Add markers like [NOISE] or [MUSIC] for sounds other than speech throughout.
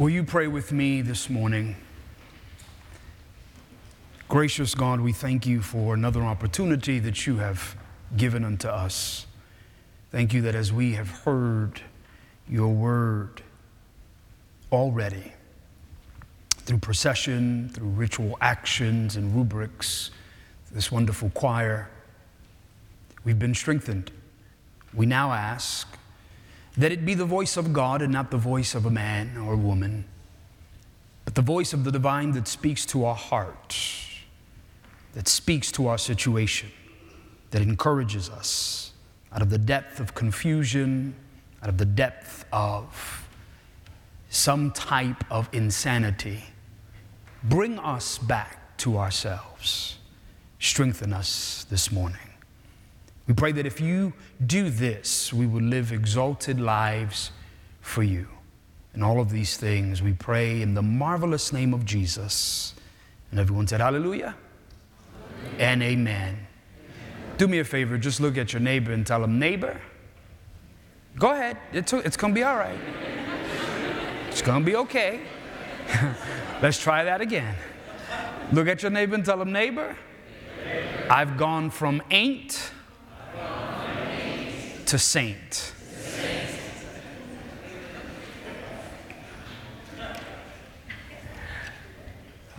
Will you pray with me this morning? Gracious God, we thank you for another opportunity that you have given unto us. Thank you that as we have heard your word already, through procession, through ritual actions and rubrics, this wonderful choir, we've been strengthened. We now ask that it be the voice of God and not the voice of a man or a woman, but the voice of the divine that speaks to our heart, that speaks to our situation, that encourages us out of the depth of confusion, out of the depth of some type of insanity. Bring us back to ourselves. Strengthen us this morning. We pray that if you do this, we will live exalted lives for you. And all of these things we pray in the marvelous name of Jesus. And everyone said, Hallelujah amen. and amen. amen. Do me a favor, just look at your neighbor and tell him, Neighbor, go ahead, it's, it's gonna be all right. It's gonna be okay. [LAUGHS] Let's try that again. Look at your neighbor and tell him, Neighbor, I've gone from ain't to saint.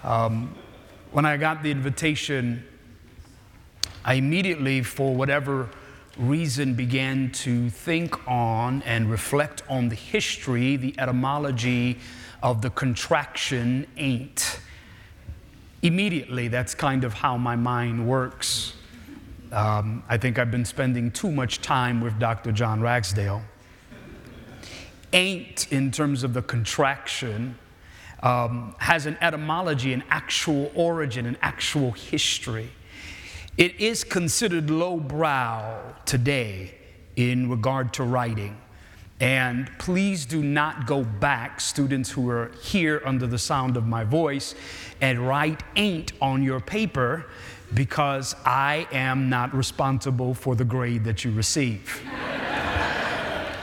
Um, when I got the invitation, I immediately, for whatever reason, began to think on and reflect on the history, the etymology of the contraction ain't. Immediately, that's kind of how my mind works. Um, I think I've been spending too much time with Dr. John Ragsdale. Ain't, in terms of the contraction, um, has an etymology, an actual origin, an actual history. It is considered lowbrow today in regard to writing. And please do not go back, students who are here under the sound of my voice, and write ain't on your paper because I am not responsible for the grade that you receive.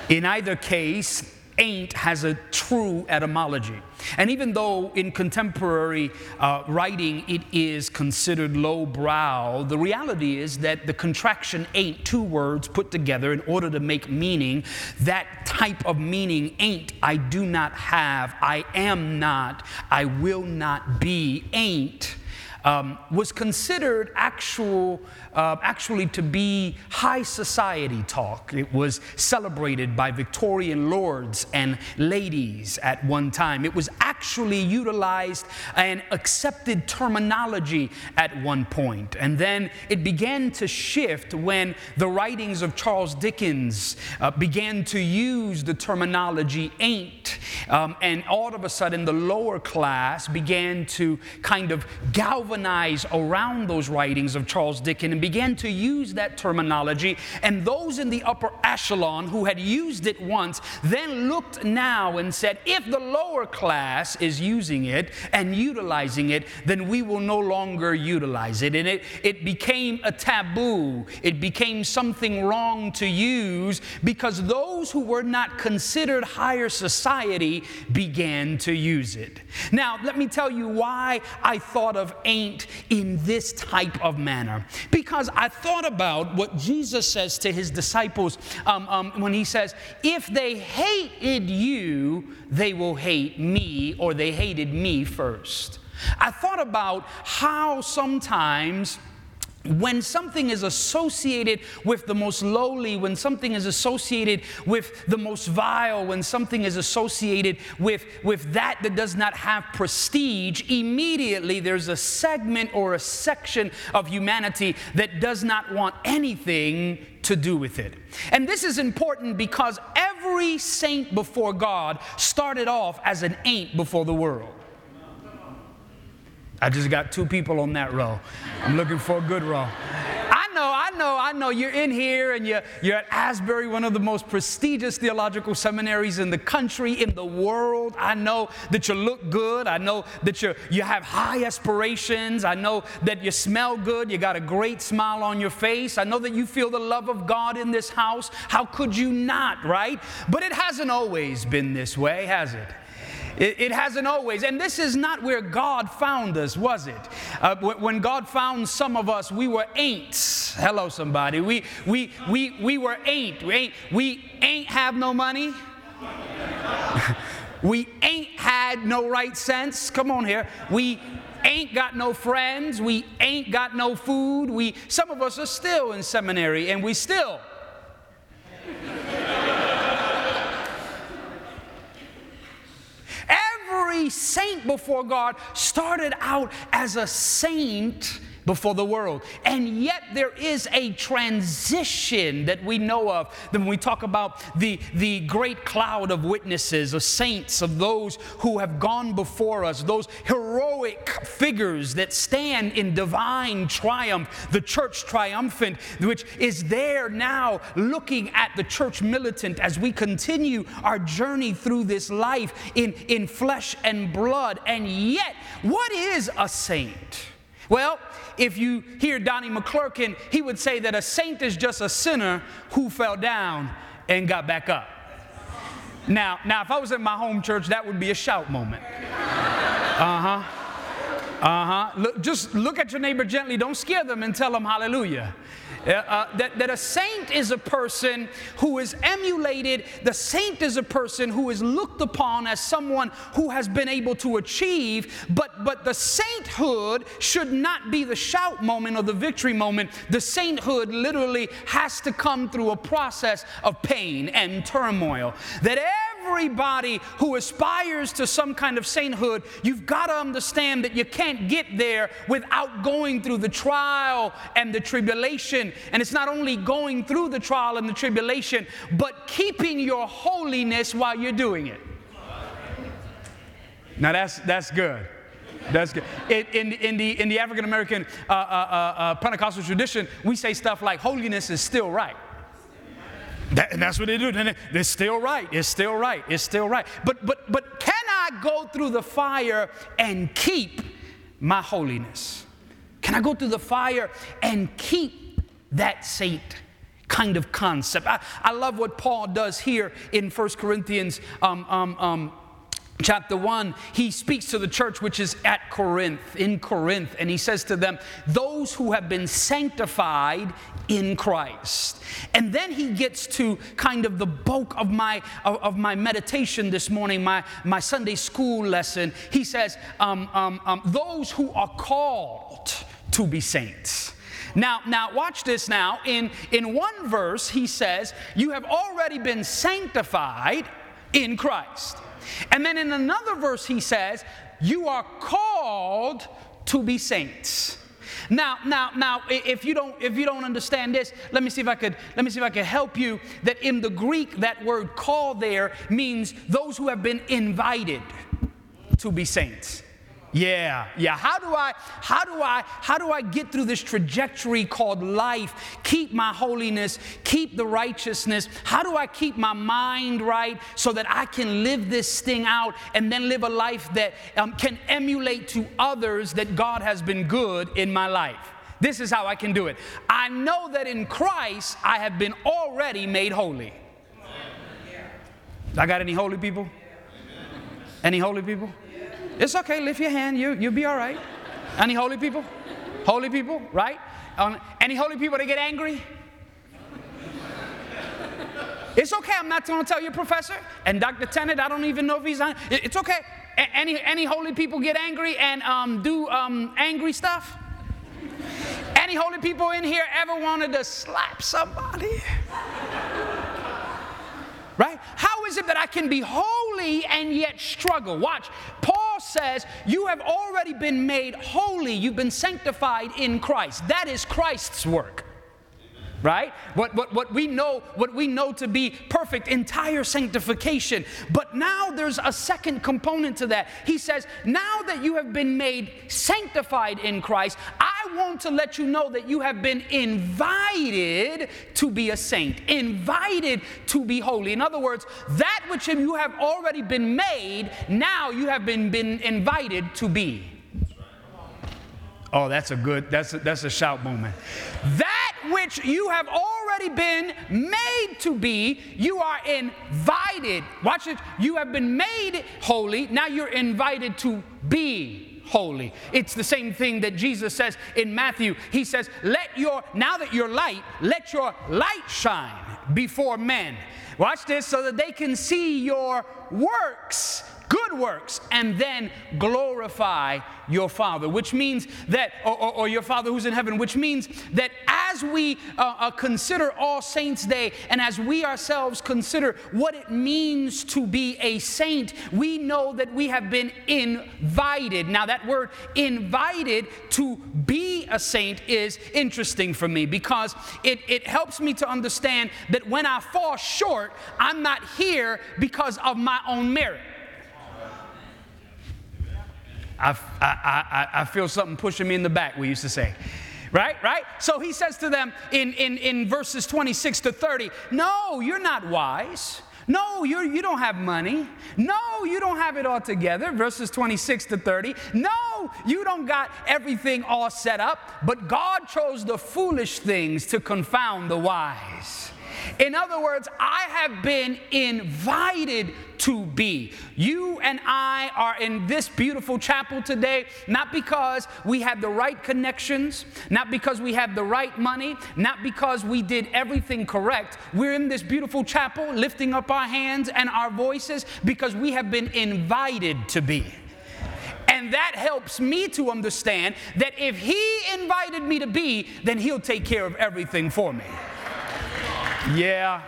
In either case, ain't has a true etymology. And even though in contemporary uh, writing it is considered lowbrow, the reality is that the contraction ain't two words put together in order to make meaning. That type of meaning ain't, I do not have, I am not, I will not be, ain't um, was considered actual, uh, actually to be high society talk. It was celebrated by Victorian lords and ladies at one time. It was actually utilized and accepted terminology at one point. And then it began to shift when the writings of Charles Dickens uh, began to use the terminology ain't. Um, and all of a sudden, the lower class began to kind of galvanize galvanize around those writings of Charles Dickens and began to use that terminology. And those in the upper echelon who had used it once then looked now and said, if the lower class is using it and utilizing it, then we will no longer utilize it. And it, it became a taboo, it became something wrong to use because those who were not considered higher society began to use it. Now, let me tell you why I thought of ain't in this type of manner. Because I thought about what Jesus says to his disciples um, um, when he says, If they hated you, they will hate me, or they hated me first. I thought about how sometimes when something is associated with the most lowly, when something is associated with the most vile, when something is associated with, with that that does not have prestige, immediately there's a segment or a section of humanity that does not want anything to do with it. And this is important because every saint before God started off as an ain't before the world. I just got two people on that row. I'm looking for a good row. I know, I know, I know. You're in here and you're, you're at Asbury, one of the most prestigious theological seminaries in the country, in the world. I know that you look good. I know that you, you have high aspirations. I know that you smell good. You got a great smile on your face. I know that you feel the love of God in this house. How could you not, right? But it hasn't always been this way, has it? It, it, hasn't always. And this is not where God found us, was it? Uh, when God found some of us, we were ain'ts. Hello, somebody. We, we, we, we were ain't. We ain't, we ain't have no money. [LAUGHS] we ain't had no right sense. Come on here. We ain't got no friends. We ain't got no food. We, some of us are still in seminary and we still Every saint before God started out as a saint before the world. And yet there is a transition that we know of when we talk about the, the great cloud of witnesses, of saints, of those who have gone before us, those heroic figures that stand in divine triumph, the church triumphant, which is there now looking at the church militant as we continue our journey through this life in, in flesh and blood. And yet, what is a saint? Well, if you hear Donnie McClurkin, he would say that a saint is just a sinner who fell down and got back up. Now, now if I was at my home church, that would be a shout moment. Uh huh. Uh huh. Just look at your neighbor gently. Don't scare them and tell them hallelujah. Uh, uh, that, that a saint is a person who is emulated. The saint is a person who is looked upon as someone who has been able to achieve, but, but the sainthood should not be the shout moment or the victory moment. The sainthood literally has to come through a process of pain and turmoil. That everybody who aspires to some kind of sainthood, you've got to understand that you can't get there without going through the trial and the tribulation. And it's not only going through the trial and the tribulation, but keeping your holiness while you're doing it. Now that's, that's good. That's good. In, in, in the, in the African American uh, uh, uh, uh Pentecostal tradition, we say stuff like holiness is still right. That, and that's what they do. And it's still right. It's still right. It's still right. But but but can I go through the fire and keep my holiness? Can I go through the fire and keep that saint kind of concept? I, I love what Paul does here in 1 Corinthians um, um, um, chapter 1, he speaks to the church which is at Corinth, in Corinth, and he says to them, Those who have been sanctified in Christ. And then he gets to kind of the bulk of my, of, my meditation this morning, my, my Sunday school lesson. He says, um, um, um, Those who are called to be saints. Now, now watch this now. In, in one verse, he says, You have already been sanctified in Christ. And then in another verse, he says, You are called to be saints. Now, now, now, if you don't, if you don't understand this, let me see if I could, let me see if I could help you. That in the Greek, that word call there means those who have been invited to be saints. Yeah, yeah. How do I how do I how do I get through this trajectory called life? Keep my holiness, keep the righteousness. How do I keep my mind right so that I can live this thing out and then live a life that um, can emulate to others that God has been good in my life? This is how I can do it. I know that in Christ I have been already made holy. I got any holy people? Any holy people? It's okay, lift your hand, you, you'll be all right. Any holy people? Holy people, right? Um, any holy people that get angry? It's okay, I'm not to tell you, professor. And Dr. Tennent, I don't even know if he's on. It's okay. Any, any holy people get angry and um, do um, angry stuff? Any holy people in here ever wanted to slap somebody? right? How is it that I can be holy and yet struggle? Watch. Paul says, You have already been made holy, you've been sanctified in Christ. That is Christ's work right? What, what, what we know what we know to be perfect entire sanctification. But now there's a second component to that. He says now that you have been made sanctified in christ i want to let you know that you have been invited to be a saint invited to be holy in other words that which you have already been made now you have been, been invited to be Oh, that's a good, that's a, that's a shout moment. That which you have already been made to be, you are invited. Watch it. You have been made holy. Now you're invited to be holy. It's the same thing that Jesus says in Matthew. He says, Let your, now that you're light, let your light shine before men. Watch this so that they can see your works good works and then glorify your Father, which means that, or, or, or your Father who's in heaven, which means that as we uh, uh, consider All Saints' Day and as we ourselves consider what it means to be a saint, we know that we have been invited. Now, that word invited to be a saint is interesting for me because it, it helps me to understand that when I fall short, I'm not here because of my own merit. I, I, I, I feel something pushing me in the back, we used to say. Right right? So he says to them in, in, in verses 26 to 30 no you're not wise. No you're, you don't have money. No you don't have it all together. Verses 26 to 30 no you don't got everything all set up but god chose the foolish things to confound the wise in other words, I have been invited to be. You and I are in this beautiful chapel today, not because we have the right connections, not because we have the right money, not because we did everything correct. We're in this beautiful chapel lifting up our hands and our voices because we have been invited to be. And that helps me to understand that if He invited me to be, then He'll take care of everything for me. Yeah.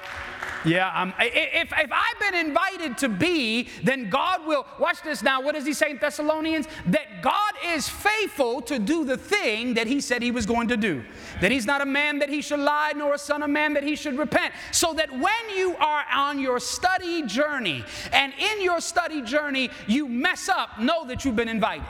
Yeah, um, if, if I've been invited to be, then God will, watch this now, what does he say in Thessalonians? That God is faithful to do the thing that he said he was going to do. That he's not a man that he should lie, nor a son of man that he should repent. So that when you are on your study journey, and in your study journey you mess up, know that you've been invited.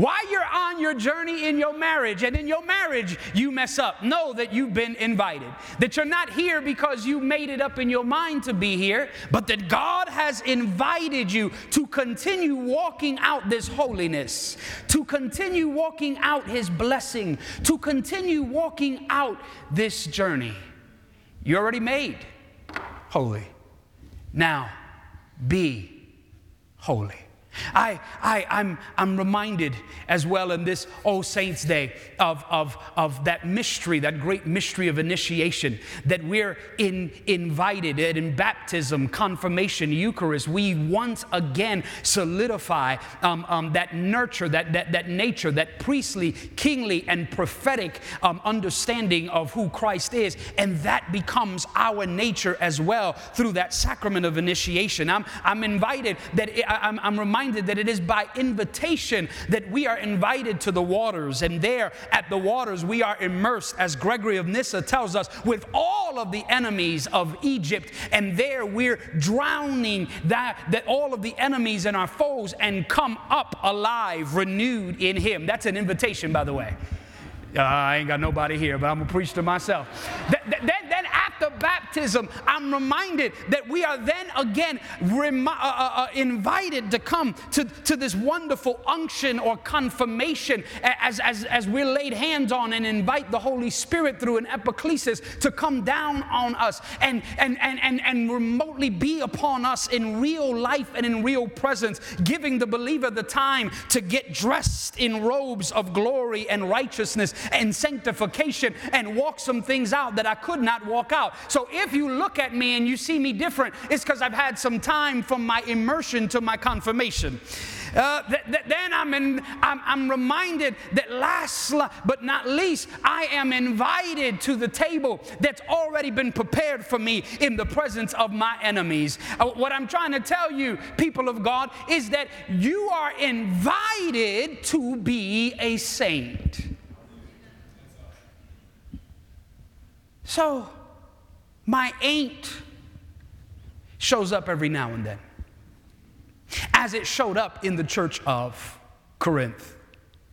While you're on your journey in your marriage and in your marriage you mess up, know that you've been invited. That you're not here because you made it up in your mind to be here, but that God has invited you to continue walking out this holiness, to continue walking out His blessing, to continue walking out this journey. You're already made holy. Now be holy. I, I, I'm, I'm reminded as well in this All Saints' Day of, of, of that mystery, that great mystery of initiation, that we're in, invited that in baptism, confirmation, Eucharist, we once again solidify um, um, that nurture, that, that, that nature, that priestly, kingly, and prophetic um, understanding of who Christ is. And that becomes our nature as well through that sacrament of initiation. I'm, I'm invited, that it, I'm, I'm reminded reminded that it is by invitation that we are invited to the waters. And there at the waters, we are immersed, as Gregory of Nyssa tells us, with all of the enemies of Egypt. And there we're drowning that, that all of the enemies and our foes and come up alive, renewed in Him. That's an invitation, by the way. Uh, I ain't got nobody here, but I'm to preach to myself. then, then after baptism, I'm reminded that we are then again remi- uh, uh, uh, invited to come to, to this wonderful unction or confirmation as, as, as we're laid hands on and invite the Holy Spirit through an epiclesis to come down on us and, and, and, and, and remotely be upon us in real life and in real presence, giving the believer the time to get dressed in robes of glory and righteousness and sanctification and walk some things out that I could not walk out. So if you look at me and you see me different, it's because I've had some time from my immersion to my confirmation. Uh, th- th- then I'm, in, I'm, I'm reminded that last but not least, I am invited to the table that's already been prepared for me in the presence of my enemies. Uh, what I'm trying to tell you, people of God, is that you are invited to be a saint. So, my ain't shows up every now and then, as it showed up in the church of Corinth.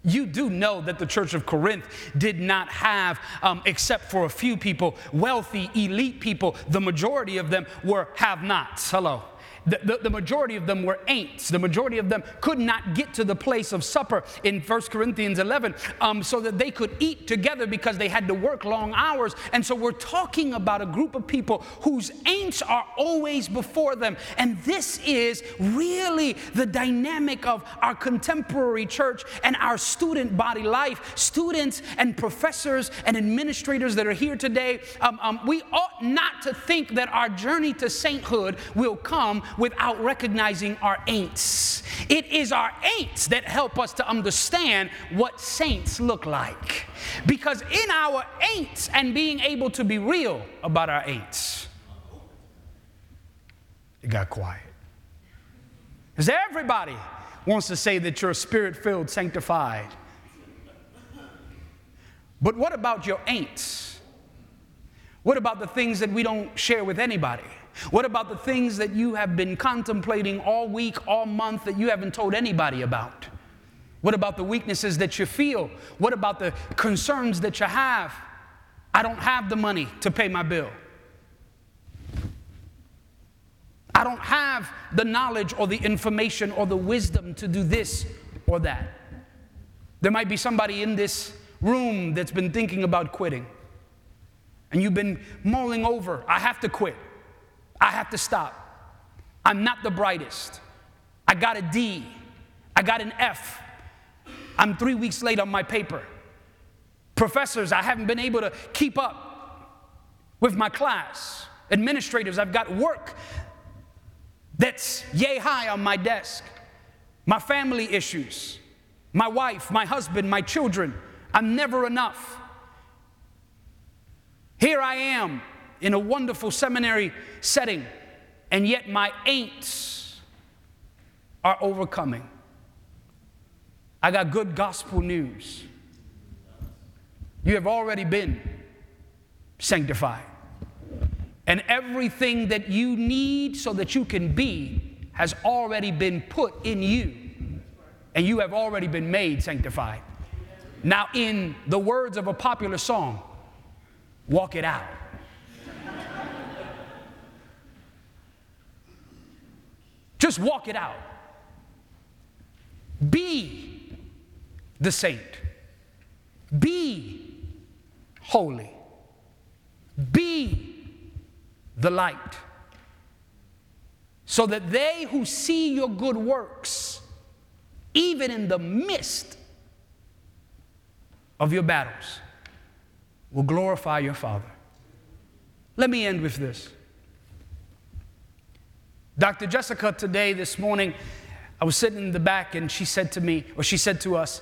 You do know that the church of Corinth did not have, um, except for a few people, wealthy, elite people. The majority of them were have nots. Hello. The, the, the, majority of them were ain'ts. The majority of them could not get to the place of supper in 1 Corinthians 11 um, so that they could eat together because they had to work long hours. And so we're talking about a group of people whose ain'ts are always before them. And this is really the dynamic of our contemporary church and our student body life. Students and professors and administrators that are here today, um, um, we ought not to think that our journey to sainthood will come without recognizing our ain'ts. It is our ain'ts that help us to understand what saints look like. Because in our ain'ts and being able to be real about our ain'ts, it got quiet. Because everybody wants to say that you're spirit filled, sanctified. But what about your ain'ts? What about the things that we don't share with anybody? What about the things that you have been contemplating all week, all month that you haven't told anybody about? What about the weaknesses that you feel? What about the concerns that you have? I don't have the money to pay my bill. I don't have the knowledge or the information or the wisdom to do this or that. There might be somebody in this room that's been thinking about quitting. And you've been mulling over, I have to quit. I have to stop. I'm not the brightest. I got a D. I got an F. I'm three weeks late on my paper. Professors, I haven't been able to keep up with my class. Administrators, I've got work that's yay high on my desk. My family issues, my wife, my husband, my children. I'm never enough. Here I am in a wonderful seminary setting, and yet my ain'ts are overcoming. I got good gospel news. You have already been sanctified. And everything that you need so that you can be has already been put in you. And you have already been made sanctified. Now, in the words of a popular song, walk it out. Just walk it out. Be the saint. Be holy. Be the light. So that they who see your good works, even in the midst of your battles, will glorify your Father. Let me end with this. Dr. Jessica, today, this morning, I was sitting in the back and she said to me, or she said to us,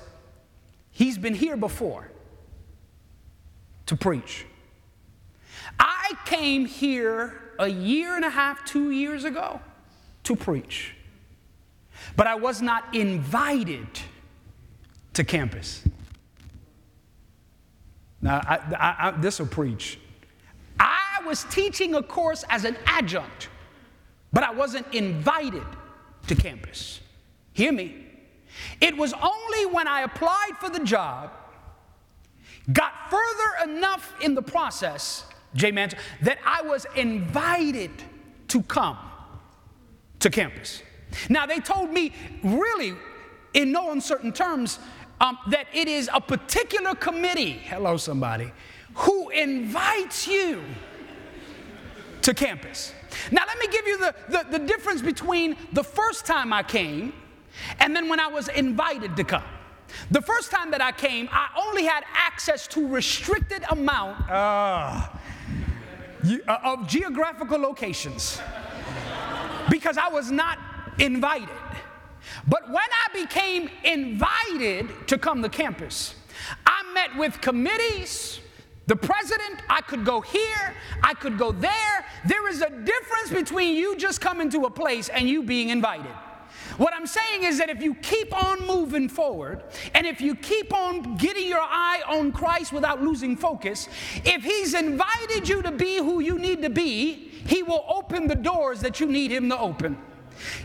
He's been here before to preach. I came here a year and a half, two years ago to preach, but I was not invited to campus. Now, I, I, I, this will preach. I was teaching a course as an adjunct but I wasn't invited to campus. Hear me. It was only when I applied for the job, got further enough in the process, Jay Manson, that I was invited to come to campus. Now, they told me, really, in no uncertain terms, um, that it is a particular committee, hello, somebody, who invites you to campus. Now, let me give you the, the, the difference between the first time I came and then when I was invited to come. The first time that I came, I only had access to restricted amount uh, of geographical locations because I was not invited. But when I became invited to come to campus, I met with committees, the president, I could go here, I could go there. There is a difference between you just coming to a place and you being invited. What I'm saying is that if you keep on moving forward and if you keep on getting your eye on Christ without losing focus, if He's invited you to be who you need to be, He will open the doors that you need Him to open.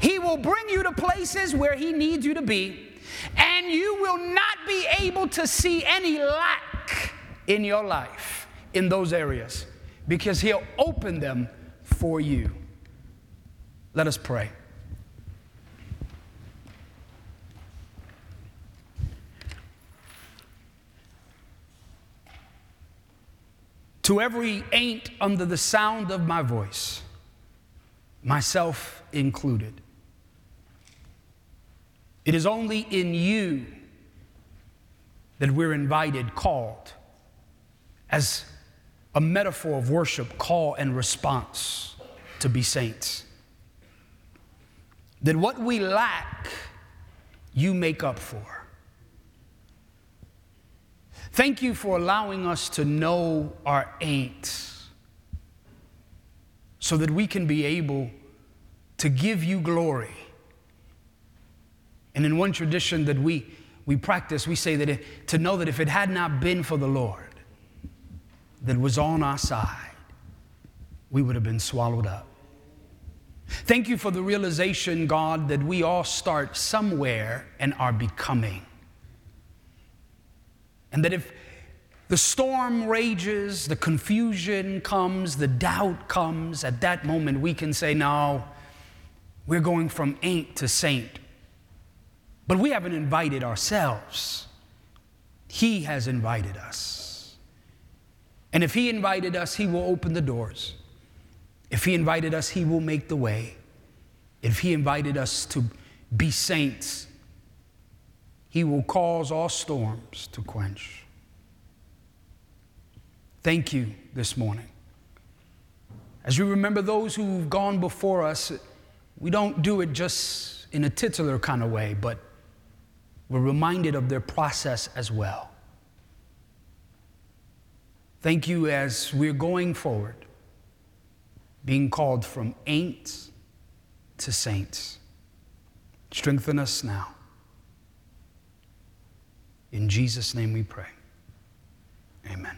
He will bring you to places where He needs you to be, and you will not be able to see any lack in your life in those areas because He'll open them for you. Let us pray. To every ain't under the sound of my voice, myself included, it is only in you that we're invited, called, as a metaphor of worship, call and response to be saints. That what we lack, you make up for. Thank you for allowing us to know our ain't so that we can be able to give you glory. And in one tradition that we, we practice, we say that to know that if it had not been for the Lord that was on our side, we would have been swallowed up. Thank you for the realization, God, that we all start somewhere and are becoming. And that if the storm rages, the confusion comes, the doubt comes, at that moment we can say, No, we're going from ain't to saint. But we haven't invited ourselves, He has invited us. And if He invited us, He will open the doors. If He invited us, He will make the way. If He invited us to be saints, He will cause all storms to quench. Thank you this morning. As we remember those who've gone before us, we don't do it just in a titular kind of way, but we're reminded of their process as well. Thank you as we're going forward, being called from ain'ts to saints. Strengthen us now. In Jesus' name we pray. Amen.